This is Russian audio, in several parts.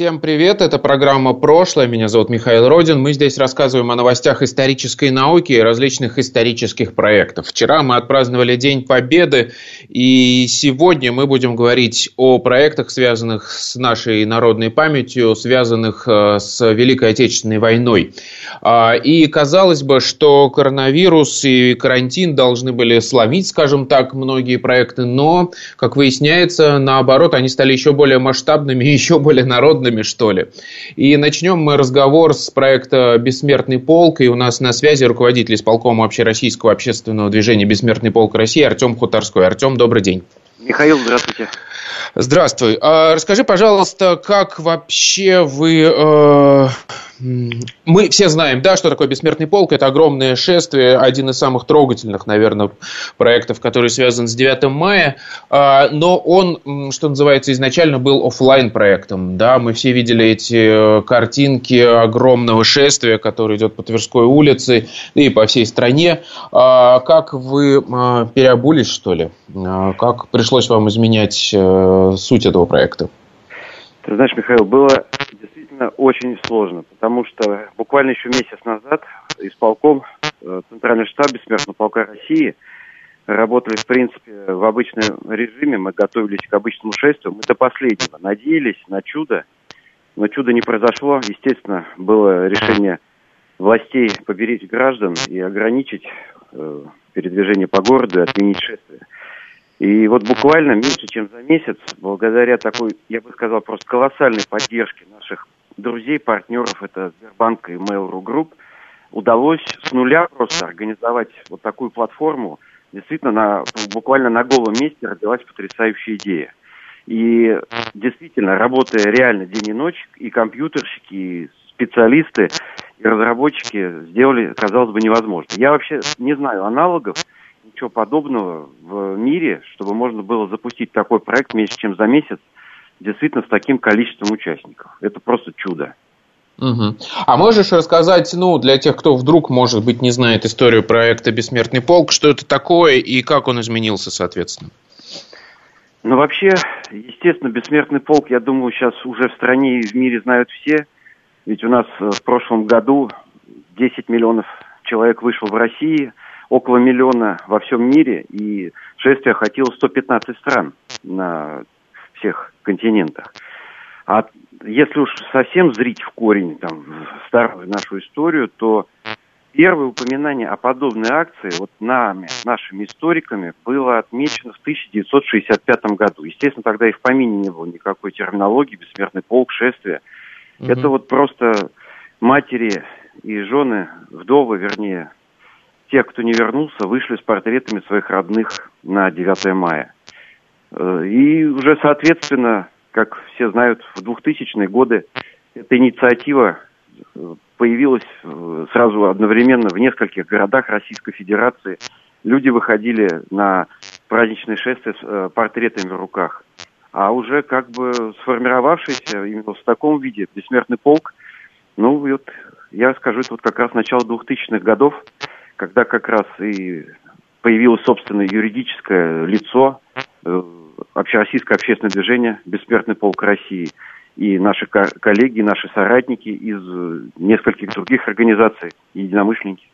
Всем привет, это программа «Прошлое», меня зовут Михаил Родин. Мы здесь рассказываем о новостях исторической науки и различных исторических проектов. Вчера мы отпраздновали День Победы, и сегодня мы будем говорить о проектах, связанных с нашей народной памятью, связанных э, с Великой Отечественной войной. А, и казалось бы, что коронавирус и карантин должны были сломить, скажем так, многие проекты, но, как выясняется, наоборот, они стали еще более масштабными, еще более народными, народными, что ли. И начнем мы разговор с проекта «Бессмертный полк», и у нас на связи руководитель исполкома общероссийского общественного движения «Бессмертный полк России» Артем Хуторской. Артем, добрый день. Михаил, здравствуйте. Здравствуй. А расскажи, пожалуйста, как вообще вы э, мы все знаем, да, что такое «Бессмертный полк». Это огромное шествие, один из самых трогательных, наверное, проектов, который связан с 9 мая. А, но он, что называется, изначально был офлайн проектом. Да, мы все видели эти э, картинки огромного шествия, которое идет по Тверской улице и по всей стране. А, как вы переобулись, что ли? Как пришлось вам изменять э, суть этого проекта? Ты знаешь, Михаил, было действительно очень сложно, потому что буквально еще месяц назад исполком э, Центральный штаб Бессмертного полка России работали, в принципе, в обычном режиме, мы готовились к обычному шествию, мы до последнего надеялись на чудо, но чудо не произошло. Естественно, было решение властей поберечь граждан и ограничить э, передвижение по городу и отменить шествие. И вот буквально меньше, чем за месяц, благодаря такой, я бы сказал, просто колоссальной поддержке наших друзей, партнеров, это Сбербанк и Mail.ru Group, удалось с нуля просто организовать вот такую платформу. Действительно, на, буквально на голом месте родилась потрясающая идея. И действительно, работая реально день и ночь, и компьютерщики, и специалисты, и разработчики сделали, казалось бы, невозможно. Я вообще не знаю аналогов, ничего подобного в мире, чтобы можно было запустить такой проект меньше, чем за месяц, действительно с таким количеством участников. Это просто чудо. Угу. А можешь рассказать, ну, для тех, кто вдруг, может быть, не знает историю проекта «Бессмертный полк», что это такое и как он изменился, соответственно? Ну, вообще, естественно, «Бессмертный полк», я думаю, сейчас уже в стране и в мире знают все. Ведь у нас э, в прошлом году 10 миллионов человек вышло в России – около миллиона во всем мире, и шествие охватило 115 стран на всех континентах. А если уж совсем зрить в корень там, старую нашу историю, то первое упоминание о подобной акции вот нами, нашими историками, было отмечено в 1965 году. Естественно, тогда и в помине не было никакой терминологии, бессмертный полк, шествие. Угу. Это вот просто матери и жены, вдовы, вернее, те, кто не вернулся, вышли с портретами своих родных на 9 мая. Э, и уже, соответственно, как все знают, в 2000-е годы эта инициатива э, появилась э, сразу одновременно в нескольких городах Российской Федерации. Люди выходили на праздничные шествия с портретами в руках. А уже как бы сформировавшийся именно в таком виде бессмертный полк, ну вот я скажу, это вот как раз начало 2000-х годов, когда как раз и появилось собственное юридическое лицо, э, общероссийское общественное движение «Бессмертный полк России», и наши коллеги, наши соратники из нескольких других организаций, единомышленники.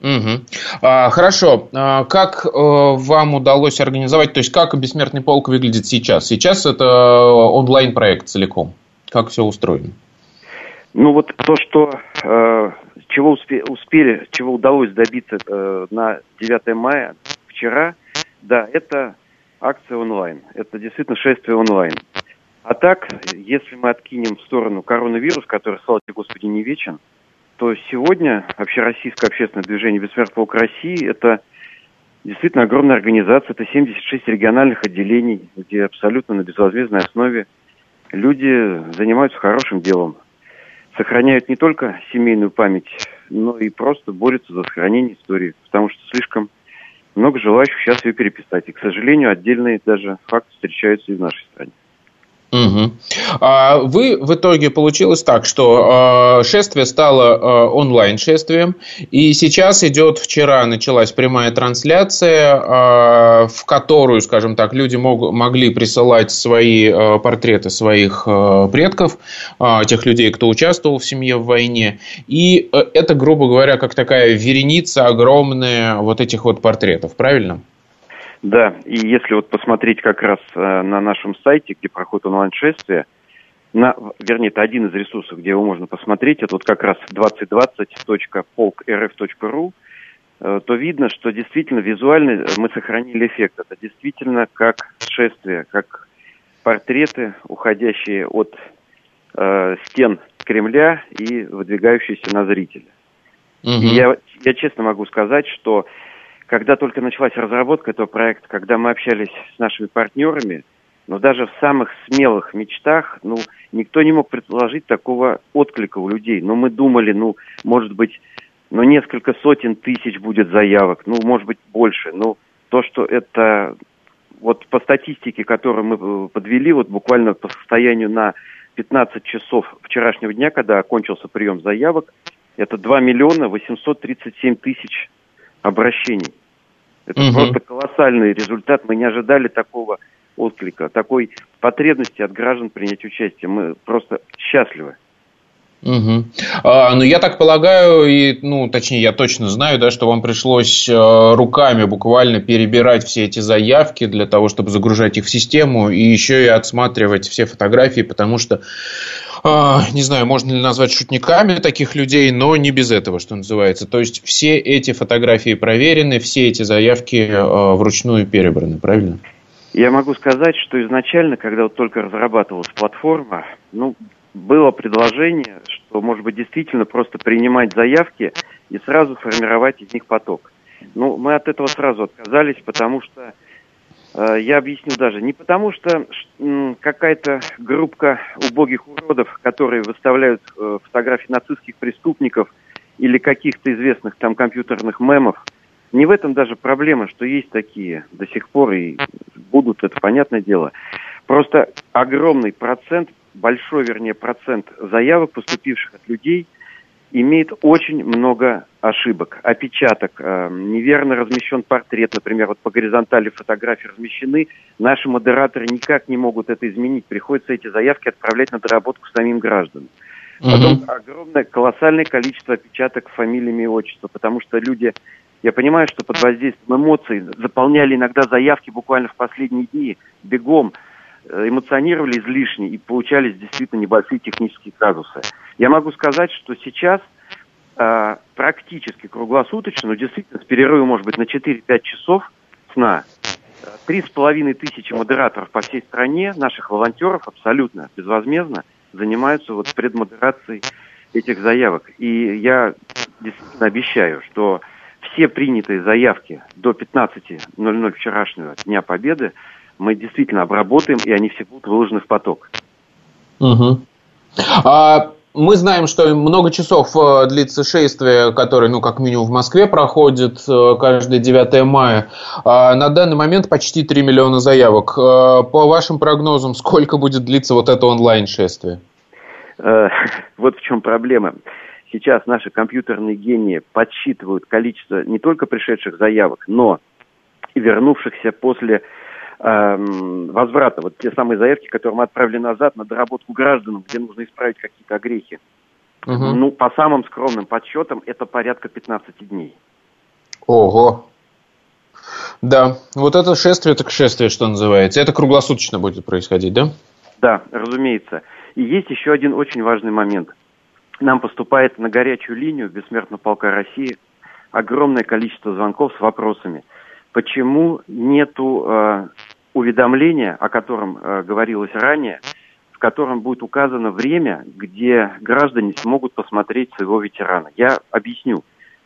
Угу. А, хорошо. А, как э, вам удалось организовать, то есть как бессмертный полк выглядит сейчас? Сейчас это онлайн проект целиком. Как все устроено? Ну вот то, что э, чего успе, успели, чего удалось добиться э, на 9 мая вчера, да, это акция онлайн. Это действительно шествие онлайн. А так, если мы откинем в сторону коронавирус, который, слава тебе, Господи, не вечен, то сегодня общероссийское общественное движение «Бессмертный полк России» – это действительно огромная организация, это 76 региональных отделений, где абсолютно на безвозмездной основе люди занимаются хорошим делом, сохраняют не только семейную память, но и просто борются за сохранение истории, потому что слишком много желающих сейчас ее переписать. И, к сожалению, отдельные даже факты встречаются и в нашей стране. Угу. А вы в итоге получилось так, что э, шествие стало э, онлайн-шествием, и сейчас идет, вчера началась прямая трансляция, э, в которую, скажем так, люди мог, могли присылать свои э, портреты своих э, предков, э, тех людей, кто участвовал в семье в войне, и э, это, грубо говоря, как такая вереница огромная вот этих вот портретов, правильно? Да, и если вот посмотреть как раз э, на нашем сайте, где проходит онлайн-шествие, на, вернее, это один из ресурсов, где его можно посмотреть, это вот как раз 2020.polkrf.ru, э, то видно, что действительно визуально мы сохранили эффект. Это действительно как шествие, как портреты, уходящие от э, стен Кремля и выдвигающиеся на зрителя. Угу. И я, я честно могу сказать, что когда только началась разработка этого проекта, когда мы общались с нашими партнерами, но даже в самых смелых мечтах, ну, никто не мог предположить такого отклика у людей. Но мы думали, ну, может быть, ну, несколько сотен тысяч будет заявок, ну, может быть, больше. Ну, то, что это, вот по статистике, которую мы э, подвели, вот буквально по состоянию на 15 часов вчерашнего дня, когда окончился прием заявок, это 2 миллиона 837 тысяч обращений. Это угу. просто колоссальный результат. Мы не ожидали такого отклика, такой потребности от граждан принять участие. Мы просто счастливы. Угу. А, ну, я так полагаю, и, ну, точнее, я точно знаю, да, что вам пришлось э, руками буквально перебирать все эти заявки для того, чтобы загружать их в систему, и еще и отсматривать все фотографии, потому что не знаю, можно ли назвать шутниками таких людей, но не без этого, что называется. То есть все эти фотографии проверены, все эти заявки а, вручную перебраны, правильно? Я могу сказать, что изначально, когда вот только разрабатывалась платформа, ну, было предложение, что, может быть, действительно просто принимать заявки и сразу формировать из них поток. Ну, мы от этого сразу отказались, потому что Э, я объясню даже. Не потому, что какая-то группа убогих уродов, которые выставляют э, фотографии нацистских преступников или каких-то известных там компьютерных мемов, не в этом даже проблема, что есть такие до сих пор и будут, это понятное дело. Просто огромный процент, большой, вернее, процент заявок, поступивших от людей – имеет очень много ошибок, опечаток, э, неверно размещен портрет, например, вот по горизонтали фотографии размещены, наши модераторы никак не могут это изменить, приходится эти заявки отправлять на доработку самим гражданам. Потом угу. огромное, колоссальное количество опечаток фамилиями и отчества, потому что люди, я понимаю, что под воздействием эмоций заполняли иногда заявки буквально в последние дни, бегом, эмоционировали излишне и получались действительно небольшие технические казусы. Я могу сказать, что сейчас э, практически круглосуточно, но действительно с перерывом, может быть, на 4-5 часов сна, три с половиной тысячи модераторов по всей стране, наших волонтеров абсолютно безвозмездно занимаются вот предмодерацией этих заявок. И я действительно обещаю, что все принятые заявки до 15.00 вчерашнего Дня Победы мы действительно обработаем, и они все будут выложены в поток. Угу. А мы знаем, что много часов э, длится шествие, которое, ну, как минимум в Москве проходит э, каждое 9 мая. А на данный момент почти 3 миллиона заявок. Э, по вашим прогнозам, сколько будет длиться вот это онлайн-шествие? Вот в чем проблема. Сейчас наши компьютерные гении подсчитывают количество не только пришедших заявок, но и вернувшихся после возврата. Вот те самые заявки, которые мы отправили назад на доработку гражданам, где нужно исправить какие-то огрехи. Угу. Ну, по самым скромным подсчетам, это порядка 15 дней. Ого. Да, вот это шествие, так шествие, что называется. Это круглосуточно будет происходить, да? Да, разумеется. И есть еще один очень важный момент. Нам поступает на горячую линию Бессмертного полка России огромное количество звонков с вопросами – почему нету э, уведомления, о котором э, говорилось ранее, в котором будет указано время, где граждане смогут посмотреть своего ветерана. Я объясню.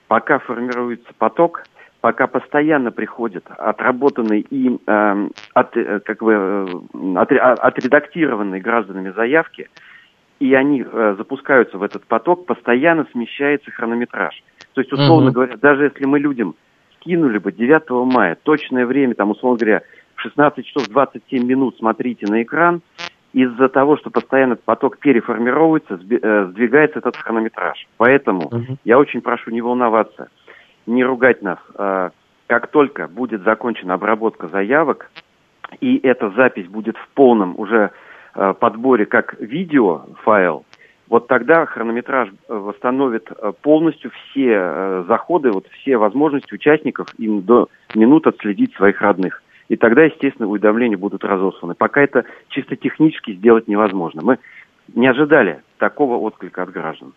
Пока формируется поток, пока постоянно приходят отработанные и э, от, э, как бы, э, от, отредактированные гражданами заявки, и они э, запускаются в этот поток, постоянно смещается хронометраж. То есть, условно mm-hmm. говоря, даже если мы людям скинули бы 9 мая точное время, там, условно говоря, в 16 часов 27 минут смотрите на экран, из-за того, что постоянно поток переформировывается, э, сдвигается этот хронометраж. Поэтому uh-huh. я очень прошу не волноваться, не ругать нас. А, как только будет закончена обработка заявок, и эта запись будет в полном уже э, подборе как видеофайл, вот тогда хронометраж э, восстановит полностью все заходы, вот все возможности участников им до минут отследить своих родных. И тогда, естественно, уведомления будут разосланы. Пока это чисто технически сделать невозможно. Мы не ожидали такого отклика от граждан.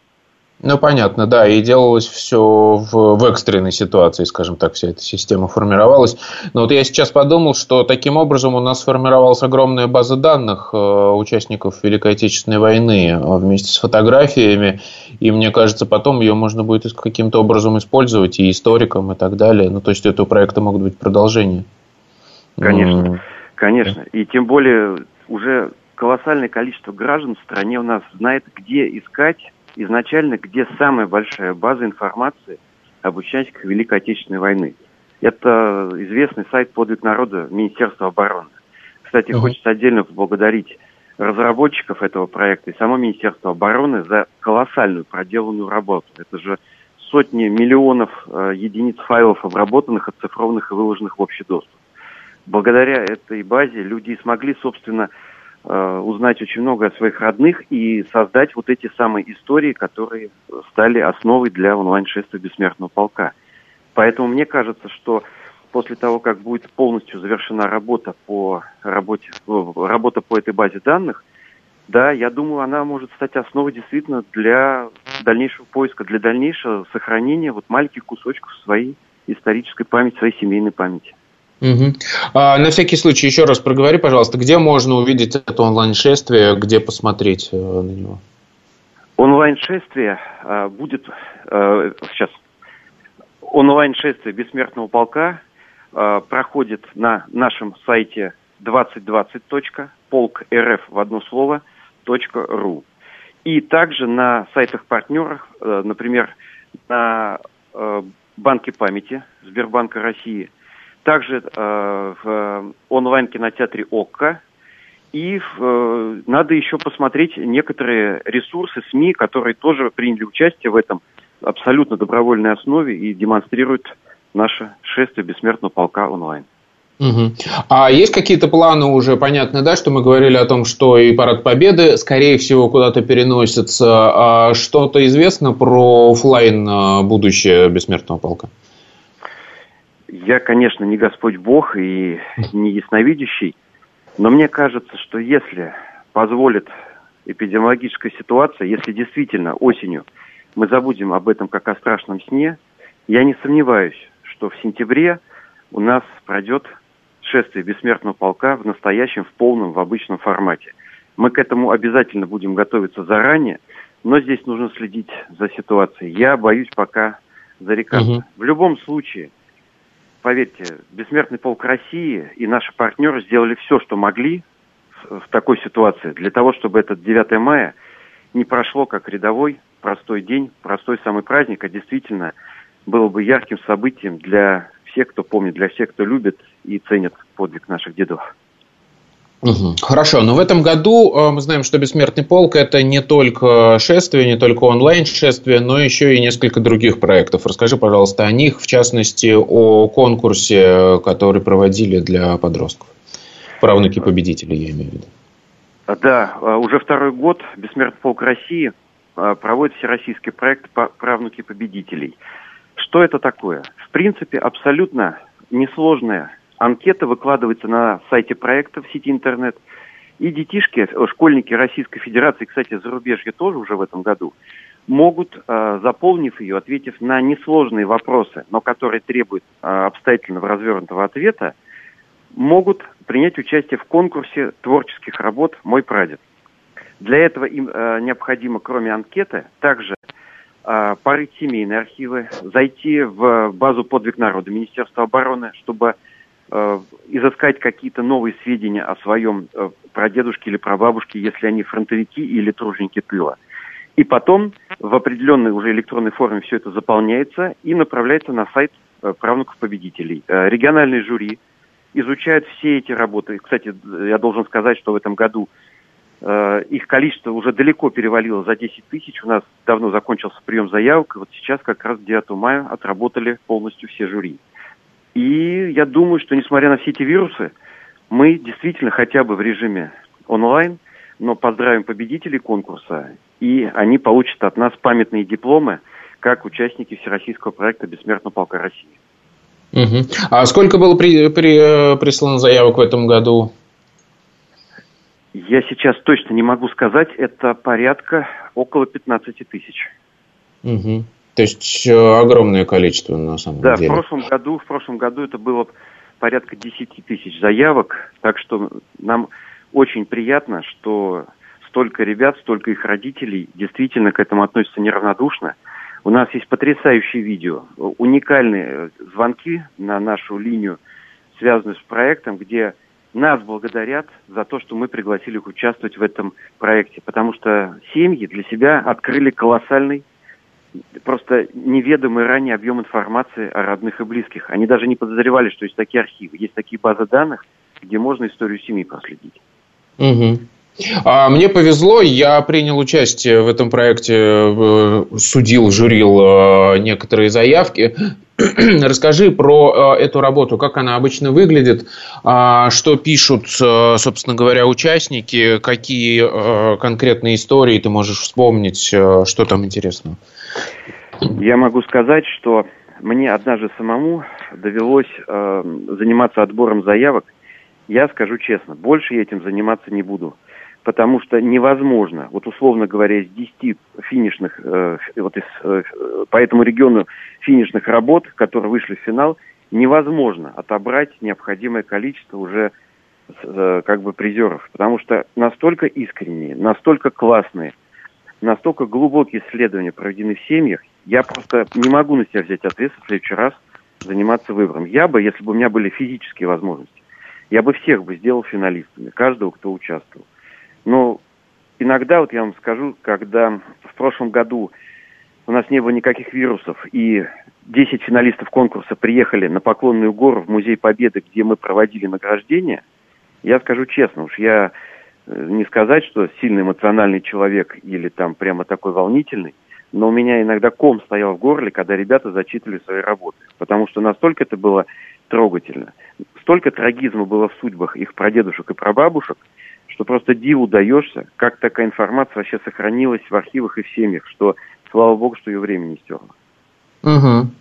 Ну, понятно, да, и делалось все в, в экстренной ситуации, скажем так, вся эта система формировалась. Но вот я сейчас подумал, что таким образом у нас сформировалась огромная база данных э, участников Великой Отечественной войны э, вместе с фотографиями, и мне кажется, потом ее можно будет каким-то образом использовать и историкам и так далее. Ну, то есть, у этого проекта могут быть продолжения. Конечно, mm. конечно. И тем более уже колоссальное количество граждан в стране у нас знает, где искать изначально, где самая большая база информации об участниках Великой Отечественной войны. Это известный сайт «Подвиг народа» Министерства обороны. Кстати, uh-huh. хочется отдельно поблагодарить разработчиков этого проекта и само Министерство обороны за колоссальную проделанную работу. Это же сотни миллионов э, единиц файлов обработанных, оцифрованных и выложенных в общий доступ благодаря этой базе люди смогли, собственно, узнать очень много о своих родных и создать вот эти самые истории, которые стали основой для онлайн-шествия Бессмертного полка. Поэтому мне кажется, что после того, как будет полностью завершена работа по работе, работа по этой базе данных, да, я думаю, она может стать основой действительно для дальнейшего поиска, для дальнейшего сохранения вот маленьких кусочков своей исторической памяти, своей семейной памяти. Угу. А, на всякий случай еще раз проговори, пожалуйста, где можно увидеть это онлайн-шествие, где посмотреть э, на него? Онлайн-шествие а, будет а, сейчас. Онлайн-шествие Бессмертного полка а, проходит на нашем сайте 2020.полк.рф в одно слово .ру. И также на сайтах партнеров, э, например, на э, Банке памяти Сбербанка России – также э, в онлайн-кинотеатре ОККО. И э, надо еще посмотреть некоторые ресурсы СМИ, которые тоже приняли участие в этом абсолютно добровольной основе и демонстрируют наше шествие бессмертного полка онлайн. Угу. А есть какие-то планы уже, понятно, да, что мы говорили о том, что и парад Победы, скорее всего, куда-то переносится. А что-то известно про офлайн э, будущее бессмертного полка? Я, конечно, не Господь Бог и не ясновидящий, но мне кажется, что если позволит эпидемиологическая ситуация, если действительно осенью мы забудем об этом как о страшном сне, я не сомневаюсь, что в сентябре у нас пройдет шествие бессмертного полка в настоящем, в полном, в обычном формате. Мы к этому обязательно будем готовиться заранее, но здесь нужно следить за ситуацией. Я боюсь пока зарекаться. Угу. В любом случае – поверьте, Бессмертный полк России и наши партнеры сделали все, что могли в такой ситуации, для того, чтобы этот 9 мая не прошло как рядовой, простой день, простой самый праздник, а действительно было бы ярким событием для всех, кто помнит, для всех, кто любит и ценит подвиг наших дедов. Хорошо, но в этом году э, мы знаем, что Бессмертный полк это не только шествие, не только онлайн-шествие, но еще и несколько других проектов. Расскажи, пожалуйста, о них, в частности, о конкурсе, который проводили для подростков. Правнуки победителей, я имею в виду. Да, э, уже второй год Бессмертный полк России э, проводит всероссийский проект «Правнуки победителей». Что это такое? В принципе, абсолютно несложная Анкета выкладывается на сайте проекта в сети интернет. И детишки, школьники Российской Федерации, кстати, зарубежье тоже уже в этом году, могут, э, заполнив ее, ответив на несложные вопросы, но которые требуют э, обстоятельного развернутого ответа, могут принять участие в конкурсе творческих работ «Мой прадед». Для этого им необходимо, кроме анкеты, также порыть семейные архивы, зайти в базу «Подвиг народа» Министерства обороны, чтобы изыскать какие-то новые сведения о своем э, прадедушке или прабабушке, если они фронтовики или труженики тыла. И потом в определенной уже электронной форме все это заполняется и направляется на сайт э, правнуков победителей. Э, региональные жюри изучают все эти работы. Кстати, я должен сказать, что в этом году э, их количество уже далеко перевалило за 10 тысяч. У нас давно закончился прием заявок. И вот сейчас как раз 9 мая отработали полностью все жюри. И я думаю, что несмотря на все эти вирусы, мы действительно хотя бы в режиме онлайн, но поздравим победителей конкурса, и они получат от нас памятные дипломы, как участники всероссийского проекта «Бессмертного полка России». Угу. А сколько было при, при, э, прислано заявок в этом году? Я сейчас точно не могу сказать. Это порядка около 15 тысяч. Угу. То есть э, огромное количество на самом да, деле. Да, в прошлом году, в прошлом году это было порядка 10 тысяч заявок, так что нам очень приятно, что столько ребят, столько их родителей действительно к этому относятся неравнодушно. У нас есть потрясающие видео, уникальные звонки на нашу линию, связанные с проектом, где нас благодарят за то, что мы пригласили их участвовать в этом проекте, потому что семьи для себя открыли колоссальный просто неведомый ранее объем информации о родных и близких. Они даже не подозревали, что есть такие архивы, есть такие базы данных, где можно историю семьи проследить. Угу. А мне повезло, я принял участие в этом проекте, э, судил, журил э, некоторые заявки. Расскажи про э, эту работу, как она обычно выглядит, а, что пишут, собственно говоря, участники, какие конкретные истории ты можешь вспомнить, что там интересного. Я могу сказать, что мне однажды самому довелось э, заниматься отбором заявок. Я скажу честно, больше я этим заниматься не буду. Потому что невозможно, вот условно говоря, из 10 финишных, э, вот из, э, по этому региону финишных работ, которые вышли в финал, невозможно отобрать необходимое количество уже э, как бы призеров. Потому что настолько искренние, настолько классные, настолько глубокие исследования проведены в семьях, я просто не могу на себя взять ответственность в следующий раз заниматься выбором. Я бы, если бы у меня были физические возможности, я бы всех бы сделал финалистами, каждого, кто участвовал. Но иногда, вот я вам скажу, когда в прошлом году у нас не было никаких вирусов, и 10 финалистов конкурса приехали на Поклонную гору в Музей Победы, где мы проводили награждение, я скажу честно, уж я не сказать, что сильно эмоциональный человек или там прямо такой волнительный, но у меня иногда ком стоял в горле, когда ребята зачитывали свои работы, потому что настолько это было трогательно. Столько трагизма было в судьбах их прадедушек и прабабушек, что просто диву даешься, как такая информация вообще сохранилась в архивах и в семьях, что слава богу, что ее время не стерло. Угу.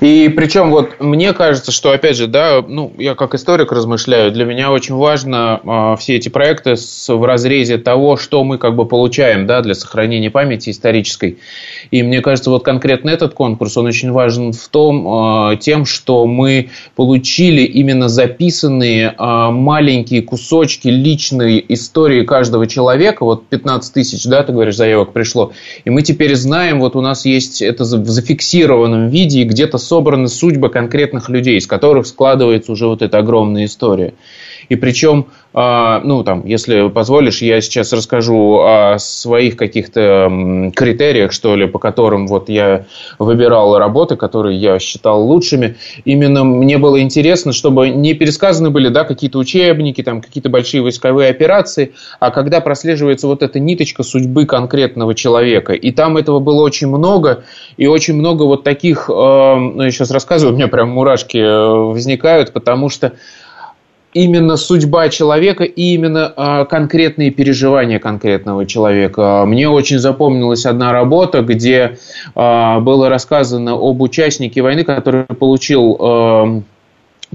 И причем вот мне кажется, что опять же, да, ну я как историк размышляю, для меня очень важно э, все эти проекты с, в разрезе того, что мы как бы получаем, да, для сохранения памяти исторической. И мне кажется, вот конкретно этот конкурс, он очень важен в том, э, тем, что мы получили именно записанные э, маленькие кусочки личной истории каждого человека. Вот 15 тысяч, да, ты говоришь, заявок пришло. И мы теперь знаем, вот у нас есть это в зафиксированном виде, где-то собраны судьбы конкретных людей, из которых складывается уже вот эта огромная история. И причем, а, ну, там, если позволишь, я сейчас расскажу о своих каких-то критериях, что ли, по которым вот я выбирал работы, которые я считал лучшими. Именно мне было интересно, чтобы не пересказаны были, да, какие-то учебники, там, какие-то большие войсковые операции, а когда прослеживается вот эта ниточка судьбы конкретного человека. И там этого было очень много, и очень много вот таких, ну, я сейчас рассказываю, у меня прям мурашки э, возникают, потому что именно судьба человека и именно э, конкретные переживания конкретного человека. Мне очень запомнилась одна работа, где э, было рассказано об участнике войны, который получил э,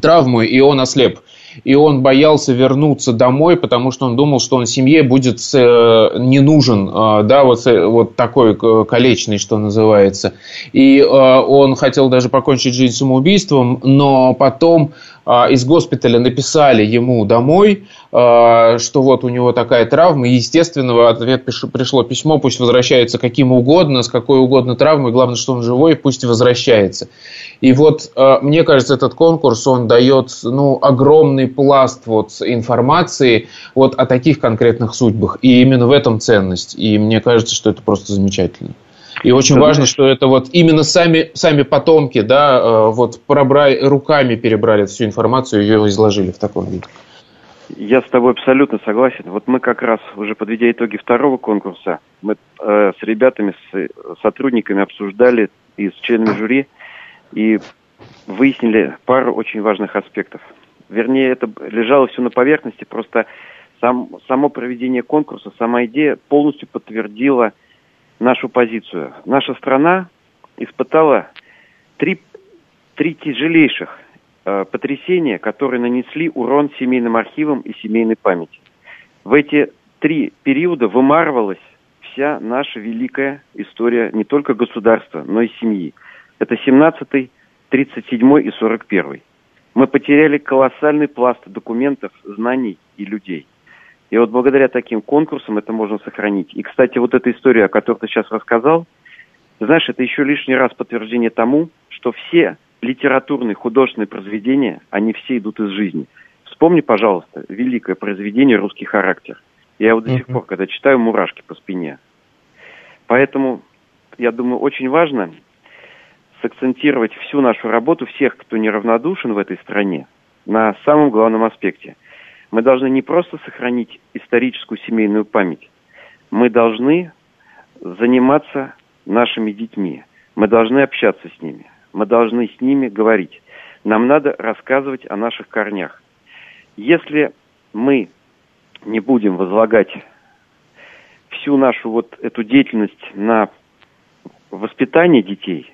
травму, и он ослеп. и он боялся вернуться домой, потому что он думал, что он семье будет э, не нужен, э, да, вот, э, вот такой колечный, что называется. И он хотел даже покончить жизнь самоубийством, но потом а, из госпиталя написали ему домой, а, что вот у него такая травма, и, естественно, в ответ пришло письмо, пусть возвращается каким угодно, с какой угодно травмой, главное, что он живой, пусть возвращается. И вот, а, мне кажется, этот конкурс, он дает ну, огромный пласт вот информации вот о таких конкретных судьбах, и именно в этом ценность, и мне кажется, что это просто замечательно. И очень важно, что это вот именно сами, сами потомки, да, э, вот пробрали, руками перебрали всю информацию, ее изложили в таком виде. Я с тобой абсолютно согласен. Вот мы как раз, уже подведя итоги второго конкурса, мы э, с ребятами, с сотрудниками обсуждали и с членами жюри, и выяснили пару очень важных аспектов. Вернее, это лежало все на поверхности, просто сам, само проведение конкурса, сама идея полностью подтвердила нашу позицию. Наша страна испытала три, три тяжелейших э, потрясения, которые нанесли урон семейным архивам и семейной памяти. В эти три периода вымарывалась вся наша великая история не только государства, но и семьи. Это 17-й, 37-й и 41-й. Мы потеряли колоссальный пласт документов, знаний и людей. И вот благодаря таким конкурсам это можно сохранить. И, кстати, вот эта история, о которой ты сейчас рассказал, ты знаешь, это еще лишний раз подтверждение тому, что все литературные, художественные произведения, они все идут из жизни. Вспомни, пожалуйста, великое произведение «Русский характер». Я вот до сих пор, когда читаю, мурашки по спине. Поэтому, я думаю, очень важно сакцентировать всю нашу работу, всех, кто неравнодушен в этой стране, на самом главном аспекте. Мы должны не просто сохранить историческую семейную память, мы должны заниматься нашими детьми, мы должны общаться с ними, мы должны с ними говорить. Нам надо рассказывать о наших корнях. Если мы не будем возлагать всю нашу вот эту деятельность на воспитание детей,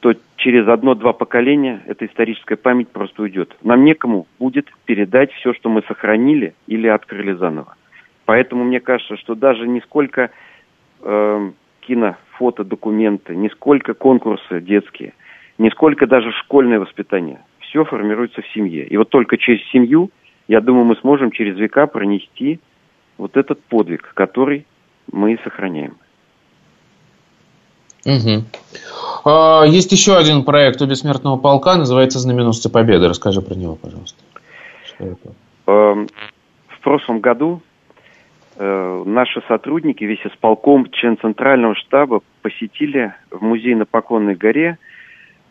то через одно-два поколения эта историческая память просто уйдет. Нам некому будет передать все, что мы сохранили или открыли заново. Поэтому мне кажется, что даже не сколько э, кино, фото, документы, не сколько конкурсы детские, не сколько даже школьное воспитание. Все формируется в семье. И вот только через семью, я думаю, мы сможем через века пронести вот этот подвиг, который мы сохраняем. Угу. Есть еще один проект у Бессмертного полка, называется «Знаменосцы Победы». Расскажи про него, пожалуйста. Что это? Эм, в прошлом году э, наши сотрудники, весь исполком, член Центрального штаба посетили в музей на Поклонной горе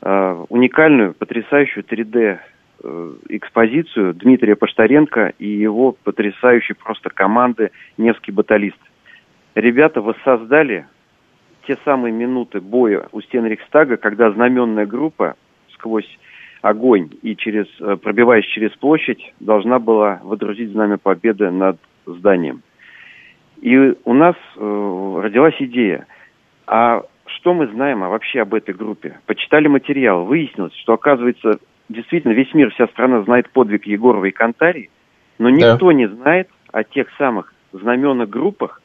э, уникальную, потрясающую 3D э, экспозицию Дмитрия Поштаренко и его потрясающей просто команды «Невский баталист». Ребята воссоздали те самые минуты боя у стен Рейхстага, когда знаменная группа сквозь огонь и через, э, пробиваясь через площадь, должна была водрузить знамя победы над зданием. И у нас э, родилась идея, а что мы знаем а вообще об этой группе? Почитали материал, выяснилось, что, оказывается, действительно весь мир, вся страна знает подвиг Егорова и Кантарии, но никто да. не знает о тех самых знаменных группах,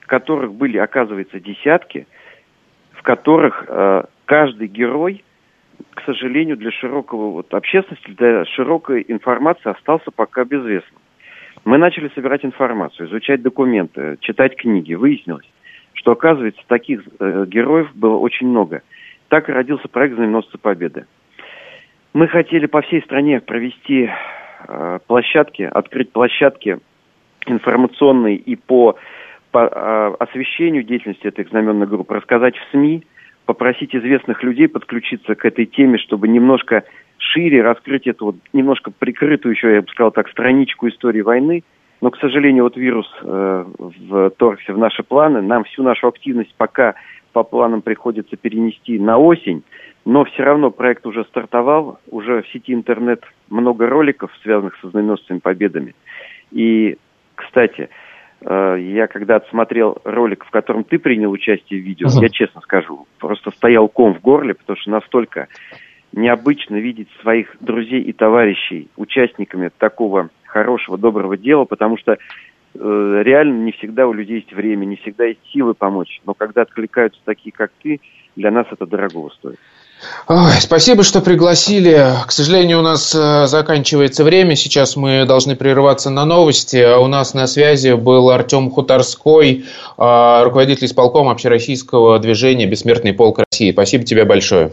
которых были, оказывается, десятки – в которых э, каждый герой, к сожалению, для широкого вот, общественности, для широкой информации остался пока безвестным. Мы начали собирать информацию, изучать документы, читать книги. Выяснилось, что, оказывается, таких э, героев было очень много. Так и родился проект «Знаменосцы Победы». Мы хотели по всей стране провести э, площадки, открыть площадки информационные и по по а, освещению деятельности этой знаменной группы, рассказать в СМИ, попросить известных людей подключиться к этой теме, чтобы немножко шире раскрыть эту вот немножко прикрытую еще, я бы сказал так, страничку истории войны. Но, к сожалению, вот вирус э, вторгся в наши планы. Нам всю нашу активность пока по планам приходится перенести на осень. Но все равно проект уже стартовал, уже в сети интернет много роликов, связанных со знаменосцами победами. И, кстати, я когда отсмотрел ролик, в котором ты принял участие в видео, uh-huh. я честно скажу, просто стоял ком в горле, потому что настолько необычно видеть своих друзей и товарищей участниками такого хорошего, доброго дела, потому что э, реально не всегда у людей есть время, не всегда есть силы помочь. Но когда откликаются такие, как ты, для нас это дорогого стоит. Ой, спасибо, что пригласили. К сожалению, у нас э, заканчивается время. Сейчас мы должны прерываться на новости. У нас на связи был Артем Хуторской, э, руководитель исполкома общероссийского движения «Бессмертный полк России». Спасибо тебе большое.